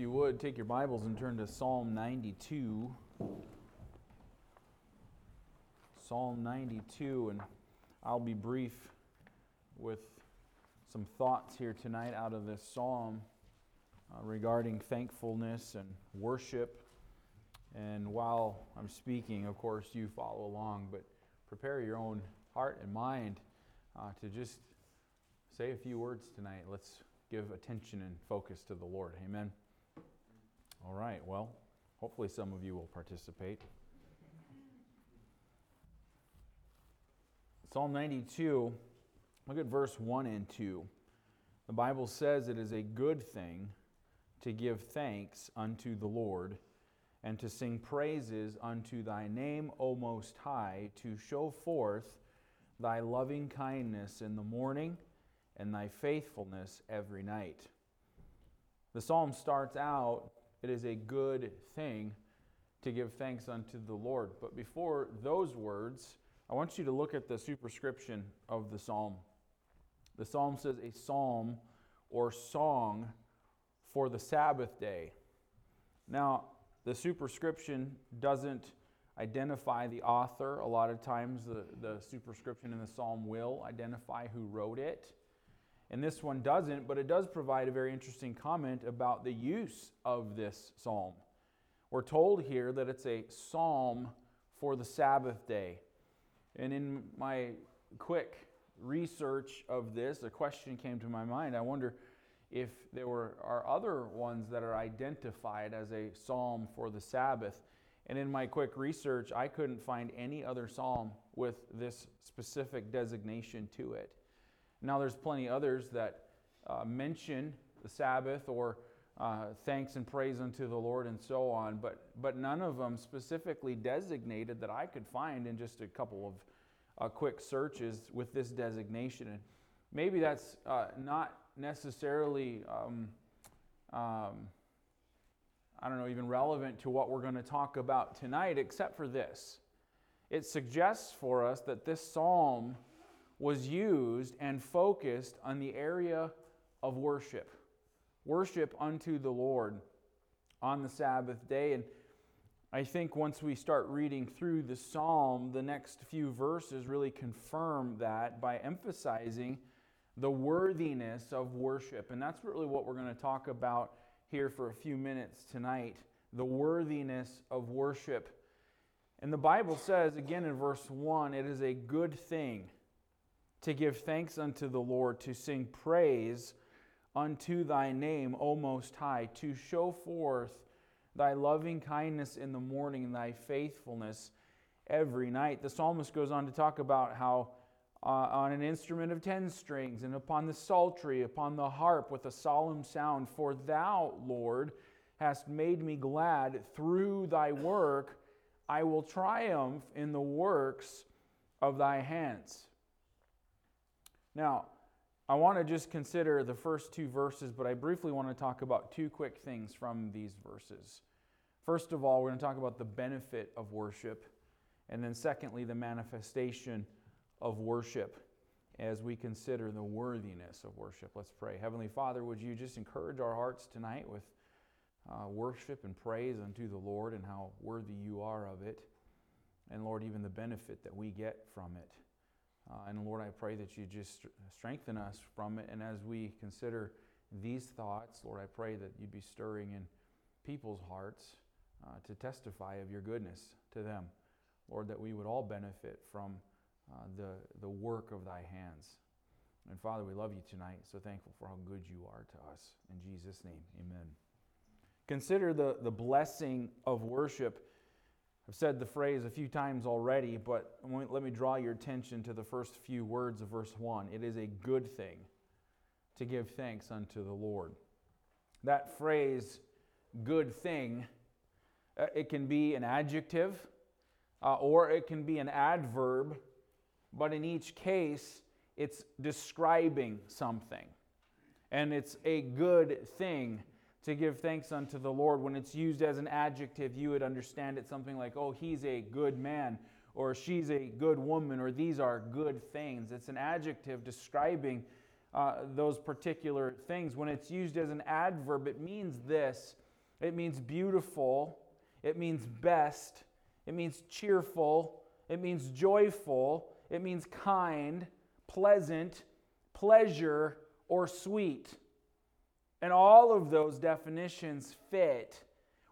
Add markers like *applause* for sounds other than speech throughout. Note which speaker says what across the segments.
Speaker 1: you would, take your Bibles and turn to Psalm 92. Psalm 92, and I'll be brief with some thoughts here tonight out of this psalm uh, regarding thankfulness and worship. And while I'm speaking, of course, you follow along, but prepare your own heart and mind uh, to just say a few words tonight. Let's give attention and focus to the Lord. Amen. All right, well, hopefully some of you will participate. Psalm 92, look at verse 1 and 2. The Bible says it is a good thing to give thanks unto the Lord and to sing praises unto thy name, O Most High, to show forth thy loving kindness in the morning and thy faithfulness every night. The psalm starts out it is a good thing to give thanks unto the Lord. But before those words, I want you to look at the superscription of the psalm. The psalm says a psalm or song for the Sabbath day. Now, the superscription doesn't identify the author. A lot of times, the, the superscription in the psalm will identify who wrote it. And this one doesn't, but it does provide a very interesting comment about the use of this psalm. We're told here that it's a psalm for the Sabbath day. And in my quick research of this, a question came to my mind. I wonder if there were, are other ones that are identified as a psalm for the Sabbath. And in my quick research, I couldn't find any other psalm with this specific designation to it. Now, there's plenty others that uh, mention the Sabbath or uh, thanks and praise unto the Lord and so on, but, but none of them specifically designated that I could find in just a couple of uh, quick searches with this designation. And maybe that's uh, not necessarily, um, um, I don't know, even relevant to what we're going to talk about tonight, except for this. It suggests for us that this psalm was used and focused on the area of worship. Worship unto the Lord on the Sabbath day. And I think once we start reading through the psalm, the next few verses really confirm that by emphasizing the worthiness of worship. And that's really what we're going to talk about here for a few minutes tonight the worthiness of worship. And the Bible says, again in verse 1, it is a good thing to give thanks unto the Lord, to sing praise unto thy name, O Most High, to show forth thy loving kindness in the morning and thy faithfulness every night. The psalmist goes on to talk about how uh, on an instrument of ten strings and upon the psaltery, upon the harp with a solemn sound, for thou, Lord, hast made me glad through thy work. I will triumph in the works of thy hands. Now, I want to just consider the first two verses, but I briefly want to talk about two quick things from these verses. First of all, we're going to talk about the benefit of worship, and then secondly, the manifestation of worship as we consider the worthiness of worship. Let's pray. Heavenly Father, would you just encourage our hearts tonight with uh, worship and praise unto the Lord and how worthy you are of it, and Lord, even the benefit that we get from it. Uh, and Lord, I pray that you just strengthen us from it. And as we consider these thoughts, Lord, I pray that you'd be stirring in people's hearts uh, to testify of your goodness to them. Lord, that we would all benefit from uh, the, the work of thy hands. And Father, we love you tonight. So thankful for how good you are to us. In Jesus' name, amen. Consider the, the blessing of worship I've said the phrase a few times already, but let me draw your attention to the first few words of verse 1. It is a good thing to give thanks unto the Lord. That phrase, good thing, uh, it can be an adjective uh, or it can be an adverb, but in each case, it's describing something. And it's a good thing to give thanks unto the Lord. When it's used as an adjective, you would understand it something like, oh, he's a good man, or she's a good woman, or these are good things. It's an adjective describing uh, those particular things. When it's used as an adverb, it means this it means beautiful, it means best, it means cheerful, it means joyful, it means kind, pleasant, pleasure, or sweet. And all of those definitions fit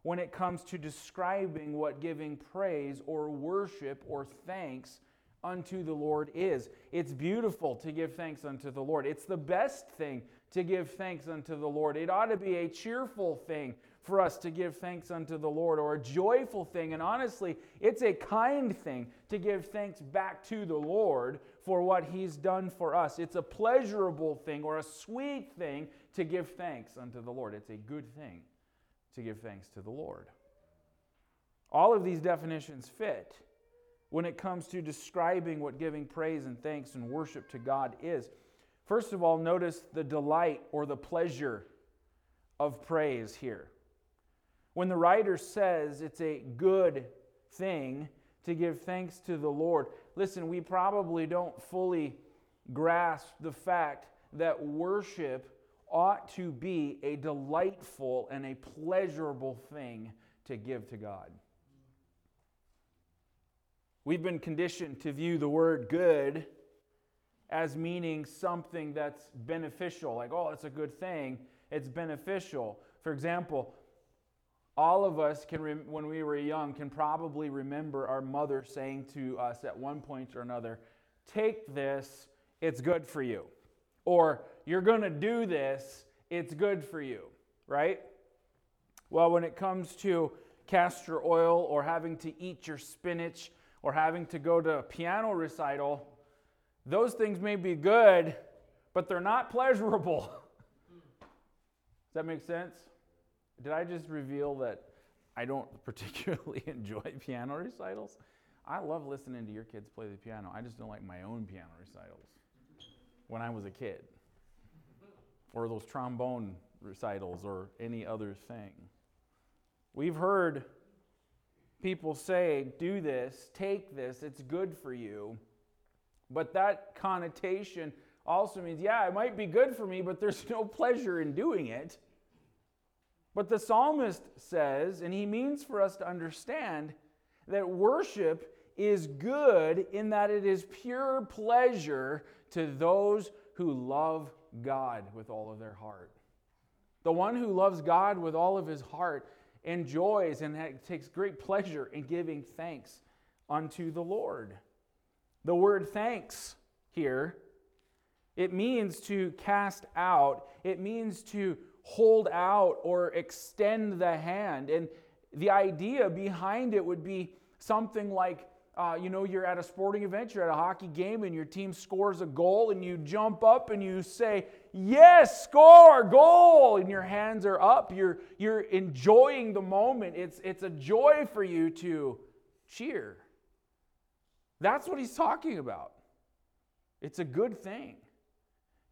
Speaker 1: when it comes to describing what giving praise or worship or thanks unto the Lord is. It's beautiful to give thanks unto the Lord. It's the best thing to give thanks unto the Lord. It ought to be a cheerful thing for us to give thanks unto the Lord or a joyful thing. And honestly, it's a kind thing to give thanks back to the Lord for what He's done for us. It's a pleasurable thing or a sweet thing to give thanks unto the Lord. It's a good thing to give thanks to the Lord. All of these definitions fit when it comes to describing what giving praise and thanks and worship to God is. First of all, notice the delight or the pleasure of praise here. When the writer says it's a good thing to give thanks to the Lord, listen, we probably don't fully grasp the fact that worship ought to be a delightful and a pleasurable thing to give to God. We've been conditioned to view the word good as meaning something that's beneficial, like, oh, it's a good thing, it's beneficial. For example, all of us can, when we were young, can probably remember our mother saying to us at one point or another, Take this, it's good for you. Or, You're going to do this, it's good for you, right? Well, when it comes to castor oil or having to eat your spinach or having to go to a piano recital, those things may be good, but they're not *laughs* pleasurable. Does that make sense? Did I just reveal that I don't *laughs* particularly *laughs* enjoy piano recitals? I love listening to your kids play the piano. I just don't like my own piano recitals when I was a kid, or those trombone recitals, or any other thing. We've heard people say, do this, take this, it's good for you. But that connotation also means, yeah, it might be good for me, but there's no *laughs* pleasure in doing it. But the psalmist says, and he means for us to understand, that worship is good in that it is pure pleasure to those who love God with all of their heart. The one who loves God with all of his heart enjoys and takes great pleasure in giving thanks unto the Lord. The word thanks here, it means to cast out, it means to hold out or extend the hand. And the idea behind it would be something like uh, you know, you're at a sporting event, you're at a hockey game, and your team scores a goal, and you jump up and you say, Yes, score, goal, and your hands are up. You're, you're enjoying the moment. It's, it's a joy for you to cheer. That's what he's talking about. It's a good thing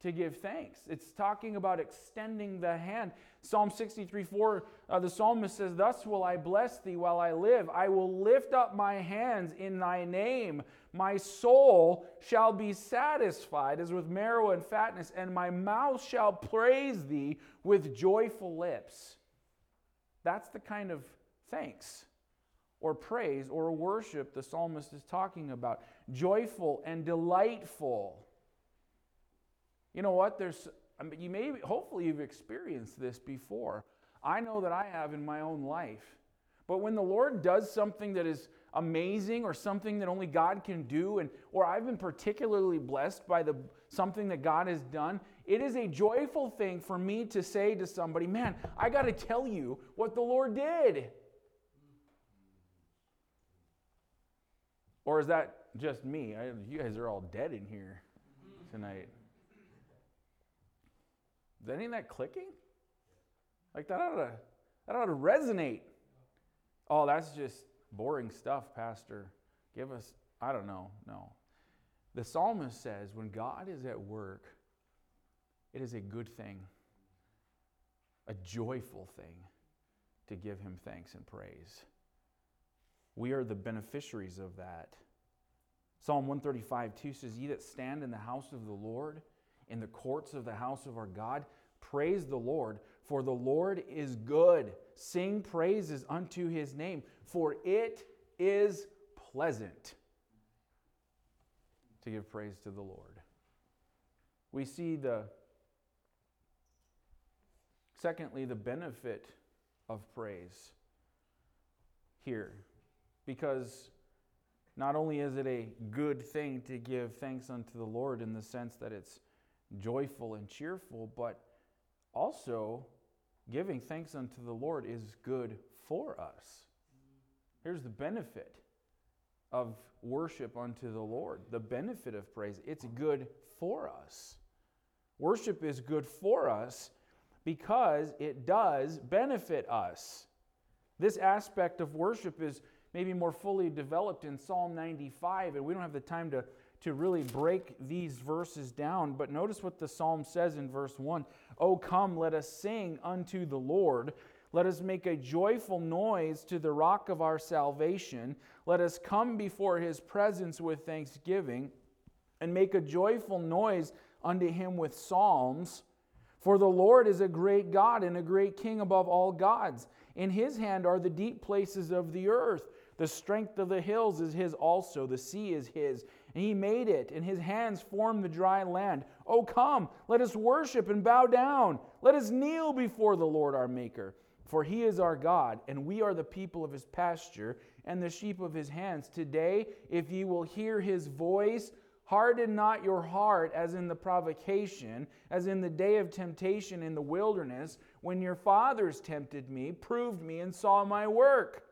Speaker 1: to give thanks. It's talking about extending the hand. Psalm 63 4, uh, the psalmist says, Thus will I bless thee while I live. I will lift up my hands in thy name. My soul shall be satisfied as with marrow and fatness, and my mouth shall praise thee with joyful lips. That's the kind of thanks or praise or worship the psalmist is talking about. Joyful and delightful. You know what? There's I mean, you may hopefully you've experienced this before. I know that I have in my own life. But when the Lord does something that is amazing or something that only God can do and or I've been particularly blessed by the something that God has done, it is a joyful thing for me to say to somebody, "Man, I got to tell you what the Lord did." Or is that just me? I, you guys are all dead in here tonight. Any of that clicking? Like that ought to, that ought to resonate. Oh, that's just boring stuff, Pastor. Give us, I don't know. No. The psalmist says when God is at work, it is a good thing, a joyful thing to give him thanks and praise. We are the beneficiaries of that. Psalm 135 2 says, Ye that stand in the house of the Lord, in the courts of the house of our God, praise the Lord, for the Lord is good. Sing praises unto his name, for it is pleasant to give praise to the Lord. We see the, secondly, the benefit of praise here, because not only is it a good thing to give thanks unto the Lord in the sense that it's joyful and cheerful, but also giving thanks unto the Lord is good for us. Here's the benefit of worship unto the Lord the benefit of praise. It's good for us. Worship is good for us because it does benefit us. This aspect of worship is maybe more fully developed in Psalm 95, and we don't have the time to to really break these verses down. But notice what the psalm says in verse 1 Oh, come, let us sing unto the Lord. Let us make a joyful noise to the rock of our salvation. Let us come before his presence with thanksgiving and make a joyful noise unto him with psalms. For the Lord is a great God and a great King above all gods. In his hand are the deep places of the earth. The strength of the hills is his also. The sea is his, and he made it, and his hands formed the dry land. Oh, come, let us worship and bow down. Let us kneel before the Lord our Maker. For he is our God, and we are the people of his pasture and the sheep of his hands. Today, if ye will hear his voice, harden not your heart as in the provocation, as in the day of temptation in the wilderness, when your fathers tempted me, proved me, and saw my work.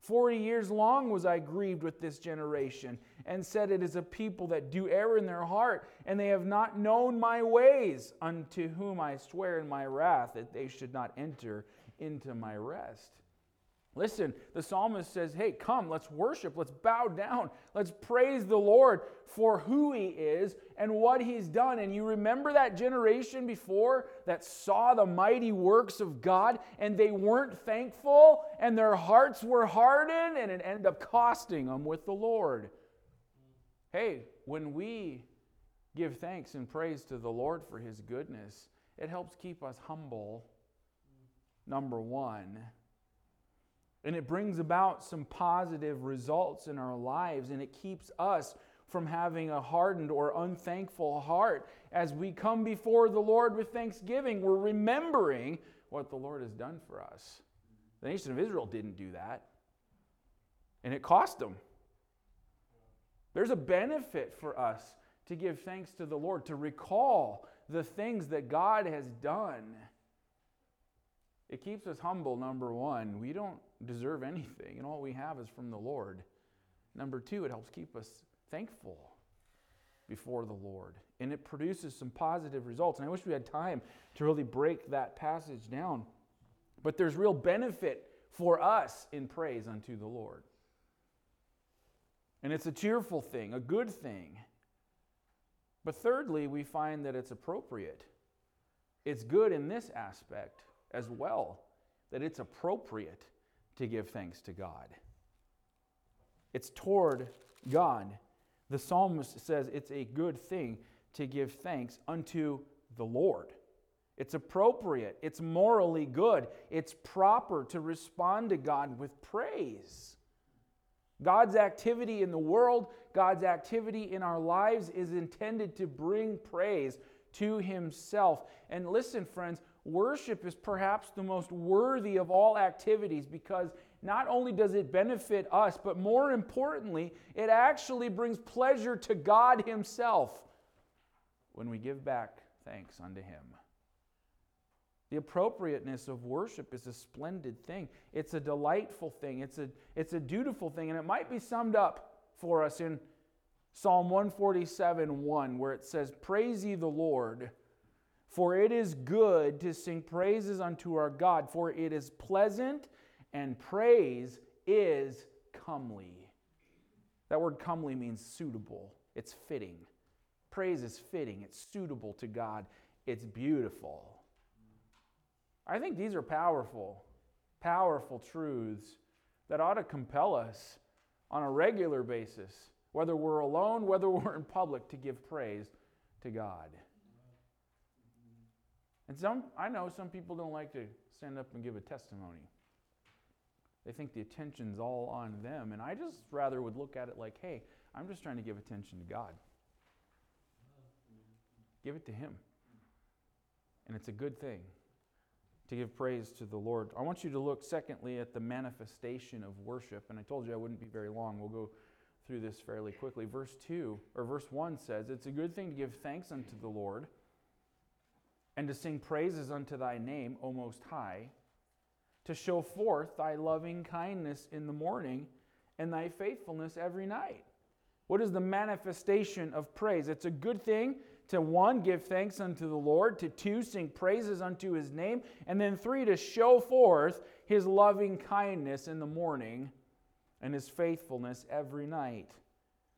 Speaker 1: Forty years long was I grieved with this generation, and said, It is a people that do err in their heart, and they have not known my ways, unto whom I swear in my wrath that they should not enter into my rest. Listen, the psalmist says, Hey, come, let's worship, let's bow down, let's praise the Lord for who he is and what he's done. And you remember that generation before that saw the mighty works of God and they weren't thankful and their hearts were hardened and it ended up costing them with the Lord. Hey, when we give thanks and praise to the Lord for his goodness, it helps keep us humble, number one. And it brings about some positive results in our lives, and it keeps us from having a hardened or unthankful heart. As we come before the Lord with thanksgiving, we're remembering what the Lord has done for us. The nation of Israel didn't do that, and it cost them. There's a benefit for us to give thanks to the Lord, to recall the things that God has done. It keeps us humble, number one. We don't deserve anything, and all we have is from the Lord. Number two, it helps keep us thankful before the Lord. And it produces some positive results. And I wish we had time to really break that passage down. But there's real benefit for us in praise unto the Lord. And it's a cheerful thing, a good thing. But thirdly, we find that it's appropriate. It's good in this aspect as well, that it's appropriate to give thanks to God. It's toward God. The psalmist says it's a good thing to give thanks unto the Lord. It's appropriate, it's morally good, it's proper to respond to God with praise. God's activity in the world, God's activity in our lives is intended to bring praise to Himself. And listen, friends, worship is perhaps the most worthy of all activities because not only does it benefit us, but more importantly, it actually brings pleasure to God Himself when we give back thanks unto Him. The appropriateness of worship is a splendid thing. It's a delightful thing. It's a, it's a dutiful thing. And it might be summed up for us in Psalm 147 1, where it says, Praise ye the Lord, for it is good to sing praises unto our God, for it is pleasant and praise is comely. That word comely means suitable, it's fitting. Praise is fitting, it's suitable to God, it's beautiful. I think these are powerful, powerful truths that ought to compel us on a regular basis, whether we're alone, whether we're in public, to give praise to God. And some, I know some people don't like to stand up and give a testimony. They think the attention's all on them. And I just rather would look at it like, hey, I'm just trying to give attention to God. Give it to Him. And it's a good thing to give praise to the Lord. I want you to look, secondly, at the manifestation of worship. And I told you I wouldn't be very long. We'll go through this fairly quickly. Verse 2, or verse 1 says, It's a good thing to give thanks unto the Lord and to sing praises unto thy name, O Most High, to show forth thy loving kindness in the morning and thy faithfulness every night. What is the manifestation of praise? It's a good thing to one, give thanks unto the Lord, to two, sing praises unto his name, and then three, to show forth his loving kindness in the morning and his faithfulness every night.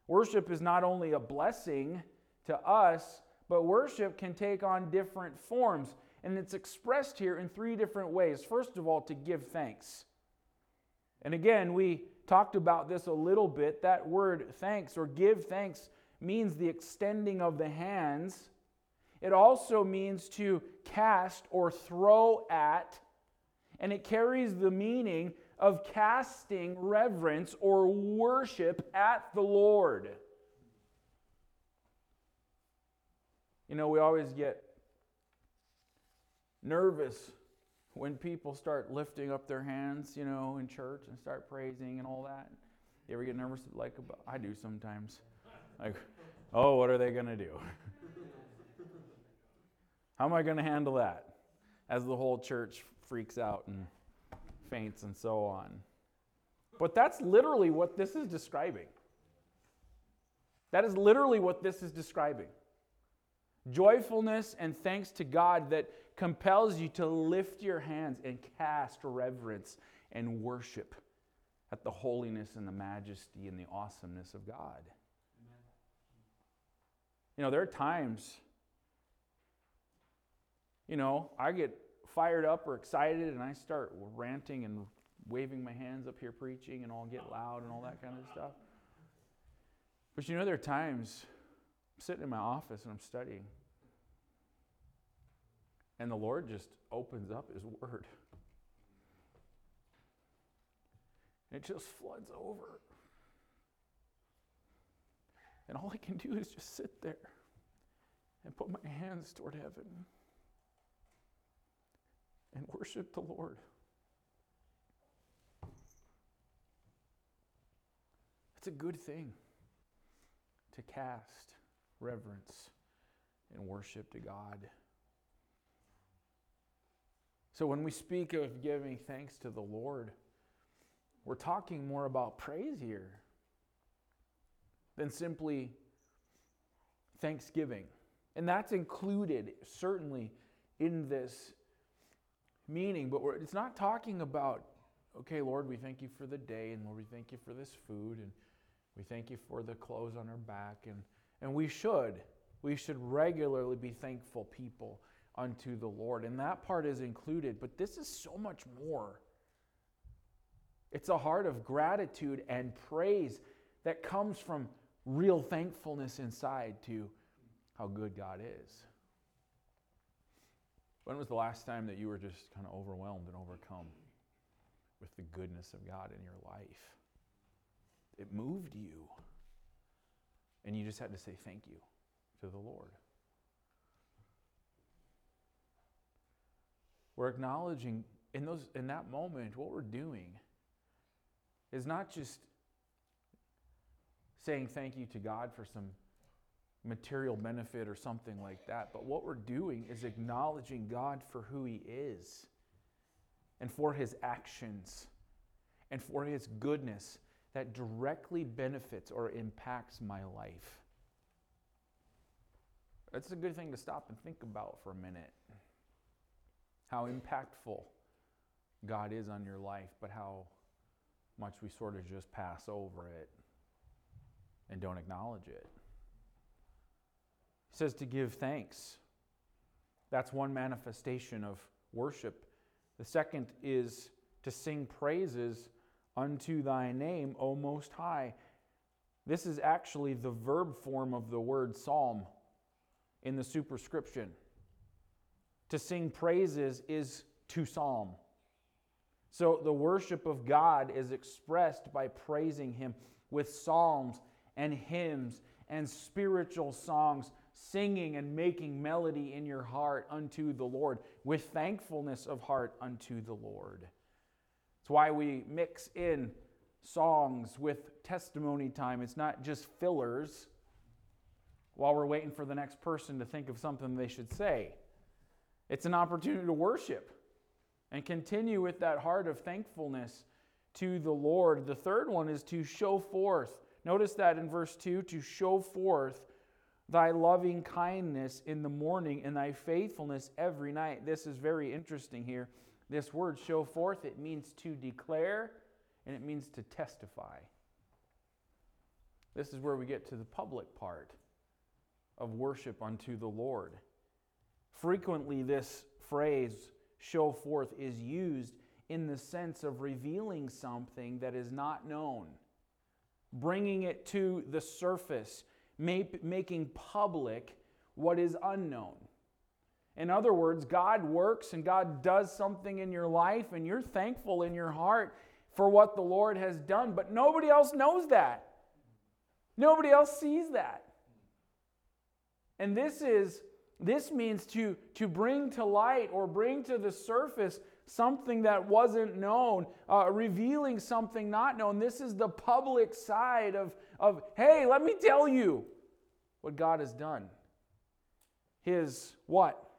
Speaker 1: Worship is not only a blessing to us, but worship can take on different forms, and it's expressed here in three different ways. First of all, to give thanks. And again, we talked about this a little bit. That word thanks or give thanks means the extending of the hands. It also means to cast or throw at, and it carries the meaning of casting reverence or worship at the Lord. You know, we always get nervous when people start lifting up their hands, you know, in church and start praising and all that. You ever get nervous? Like, I do sometimes. Like, oh, what are they going to do? *laughs* How am I going to handle that? As the whole church freaks out and faints and so on. But that's literally what this is describing. That is literally what this is describing. Joyfulness and thanks to God that compels you to lift your hands and cast reverence and worship at the holiness and the majesty and the awesomeness of God. You know, there are times, you know, I get fired up or excited and I start ranting and waving my hands up here preaching and I'll get loud and all that kind of stuff. But you know, there are times I'm sitting in my office and I'm studying. And the Lord just opens up His Word. It just floods over. And all I can do is just sit there and put my hands toward heaven and worship the Lord. It's a good thing to cast reverence and worship to God. So when we speak of giving thanks to the Lord, we're talking more about praise here than simply thanksgiving. And that's included certainly in this meaning, but it's not talking about, okay, Lord, we thank you for the day, and Lord, we thank you for this food, and we thank you for the clothes on our back. And, and we should. We should regularly be thankful people unto the Lord. And that part is included, but this is so much more. It's a heart of gratitude and praise that comes from real thankfulness inside to how good God is. When was the last time that you were just kind of overwhelmed and overcome with the goodness of God in your life? It moved you. And you just had to say thank you to the Lord. We're acknowledging in those in that moment what we're doing is not just saying thank you to God for some material benefit or something like that. But what we're doing is acknowledging God for who He is and for His actions and for His goodness that directly benefits or impacts my life. That's a good thing to stop and think about for a minute. How impactful God is on your life, but how much we sort of just pass over it and don't acknowledge it. He says to give thanks. That's one manifestation of worship. The second is to sing praises unto thy name, O Most High. This is actually the verb form of the word psalm in the superscription. To sing praises is to psalm. So the worship of God is expressed by praising Him with psalms and hymns and spiritual songs, singing and making melody in your heart unto the Lord, with thankfulness of heart unto the Lord. That's why we mix in songs with testimony time. It's not just fillers while we're waiting for the next person to think of something they should say. It's an opportunity to worship and continue with that heart of thankfulness to the Lord. The third one is to show forth. Notice that in verse 2 to show forth thy loving kindness in the morning and thy faithfulness every night. This is very interesting here. This word show forth, it means to declare and it means to testify. This is where we get to the public part of worship unto the Lord. Frequently, this phrase, show forth, is used in the sense of revealing something that is not known, bringing it to the surface, making public what is unknown. In other words, God works and God does something in your life, and you're thankful in your heart for what the Lord has done, but nobody else knows that. Nobody else sees that. And this is this means to, to bring to light or bring to the surface something that wasn't known, uh, revealing something not known. This is the public side of, of, hey, let me tell you what God has done. His what?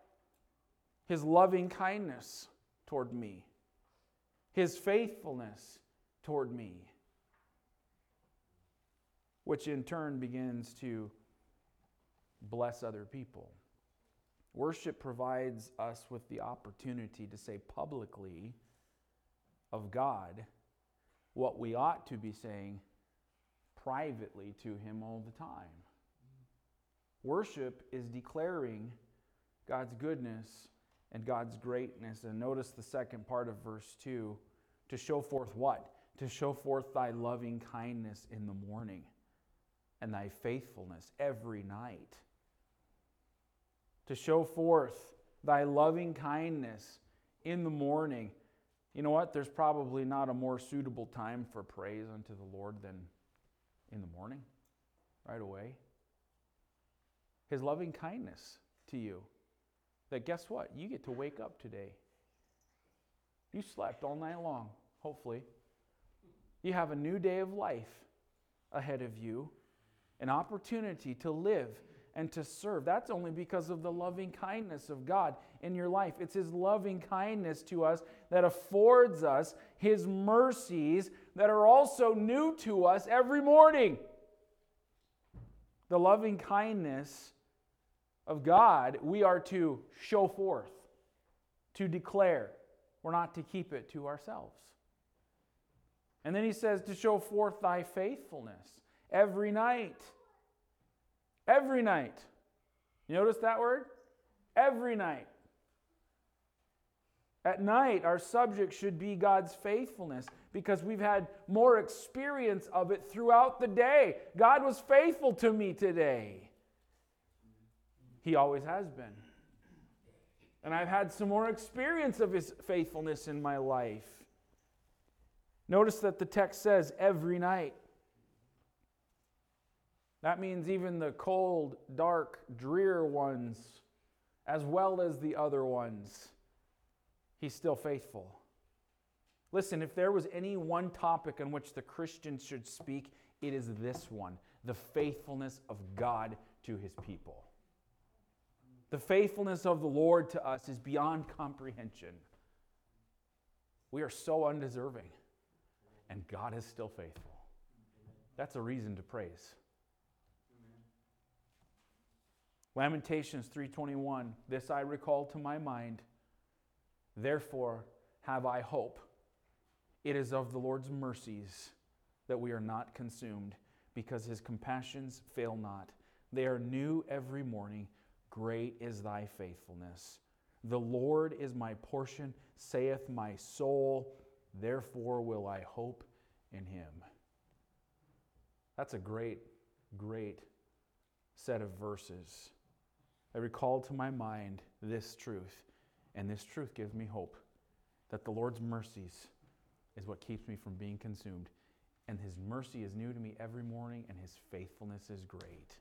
Speaker 1: His loving kindness toward me his faithfulness toward me, which in turn begins to bless other people. Worship provides us with the opportunity to say publicly of God what we ought to be saying privately to Him all the time. Worship is declaring God's goodness and God's greatness. And notice the second part of verse 2 to show forth what? To show forth thy loving kindness in the morning and thy faithfulness every night. To show forth thy loving kindness in the morning. You know what? There's probably not a more suitable time for praise unto the Lord than in the morning, right away. His loving kindness to you that guess what? You get to wake up today. You slept all night long, hopefully. You have a new day of life ahead of you, an opportunity to live and to serve. That's only because of the loving kindness of God in your life. It's His loving kindness to us that affords us His mercies that are also new to us every morning. The loving kindness of God, we are to show forth, to declare. We're not to keep it to ourselves. And then he says to show forth thy faithfulness every night. Every night. You notice that word? Every night. At night, our subject should be God's faithfulness because we've had more experience of it throughout the day. God was faithful to me today. He always has been. And I've had some more experience of His faithfulness in my life. Notice that the text says every night. That means even the cold, dark, drear ones, as well as the other ones, He's still faithful. Listen, if there was any one topic on which the Christian should speak, it is this one the faithfulness of God to His people. The faithfulness of the Lord to us is beyond comprehension. We are so undeserving, and God is still faithful. That's a reason to praise. Lamentations 3:21 This I recall to my mind therefore have I hope it is of the Lord's mercies that we are not consumed because his compassions fail not they are new every morning Great is thy faithfulness. The Lord is my portion, saith my soul. Therefore will I hope in him. That's a great, great set of verses. I recall to my mind this truth And this truth gives me hope that the Lord's mercies is what keeps me from being consumed. And his mercy is new to me every morning, and his faithfulness is great.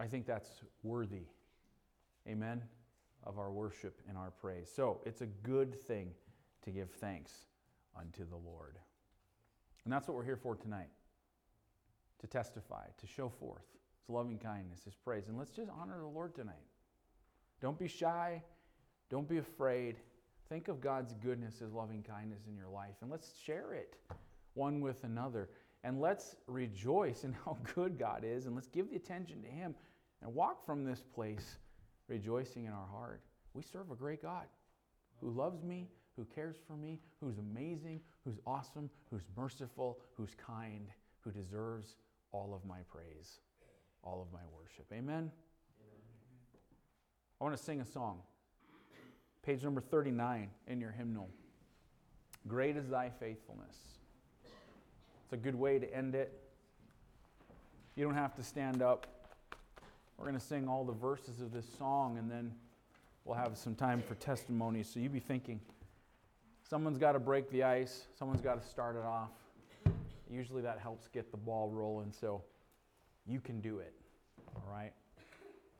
Speaker 1: I think that's worthy, amen, of our worship and our praise. So it's a good thing to give thanks unto the Lord. And that's what we're here for tonight to testify, to show forth his loving kindness, his praise. And let's just honor the Lord tonight. Don't be shy, don't be afraid. Think of God's goodness, his loving kindness in your life, and let's share it one with another. And let's rejoice in *laughs* how good God is, and let's give the attention to him and walk from this place rejoicing in our heart. We serve a great God who loves me, who cares for me, who's amazing, who's awesome, who's merciful, who's kind, who deserves all of my praise, all of my worship. Amen? Amen. I want to sing a song. Page number 39 in your hymnal. Great is thy faithfulness. It's a good way to end it. You don't have to stand up. We're going to sing all the verses of this song and then we'll have some time for testimonies. So you be thinking, someone's got to break the ice, someone's got to start it off. Usually that helps get the ball rolling, so you can do it. All right?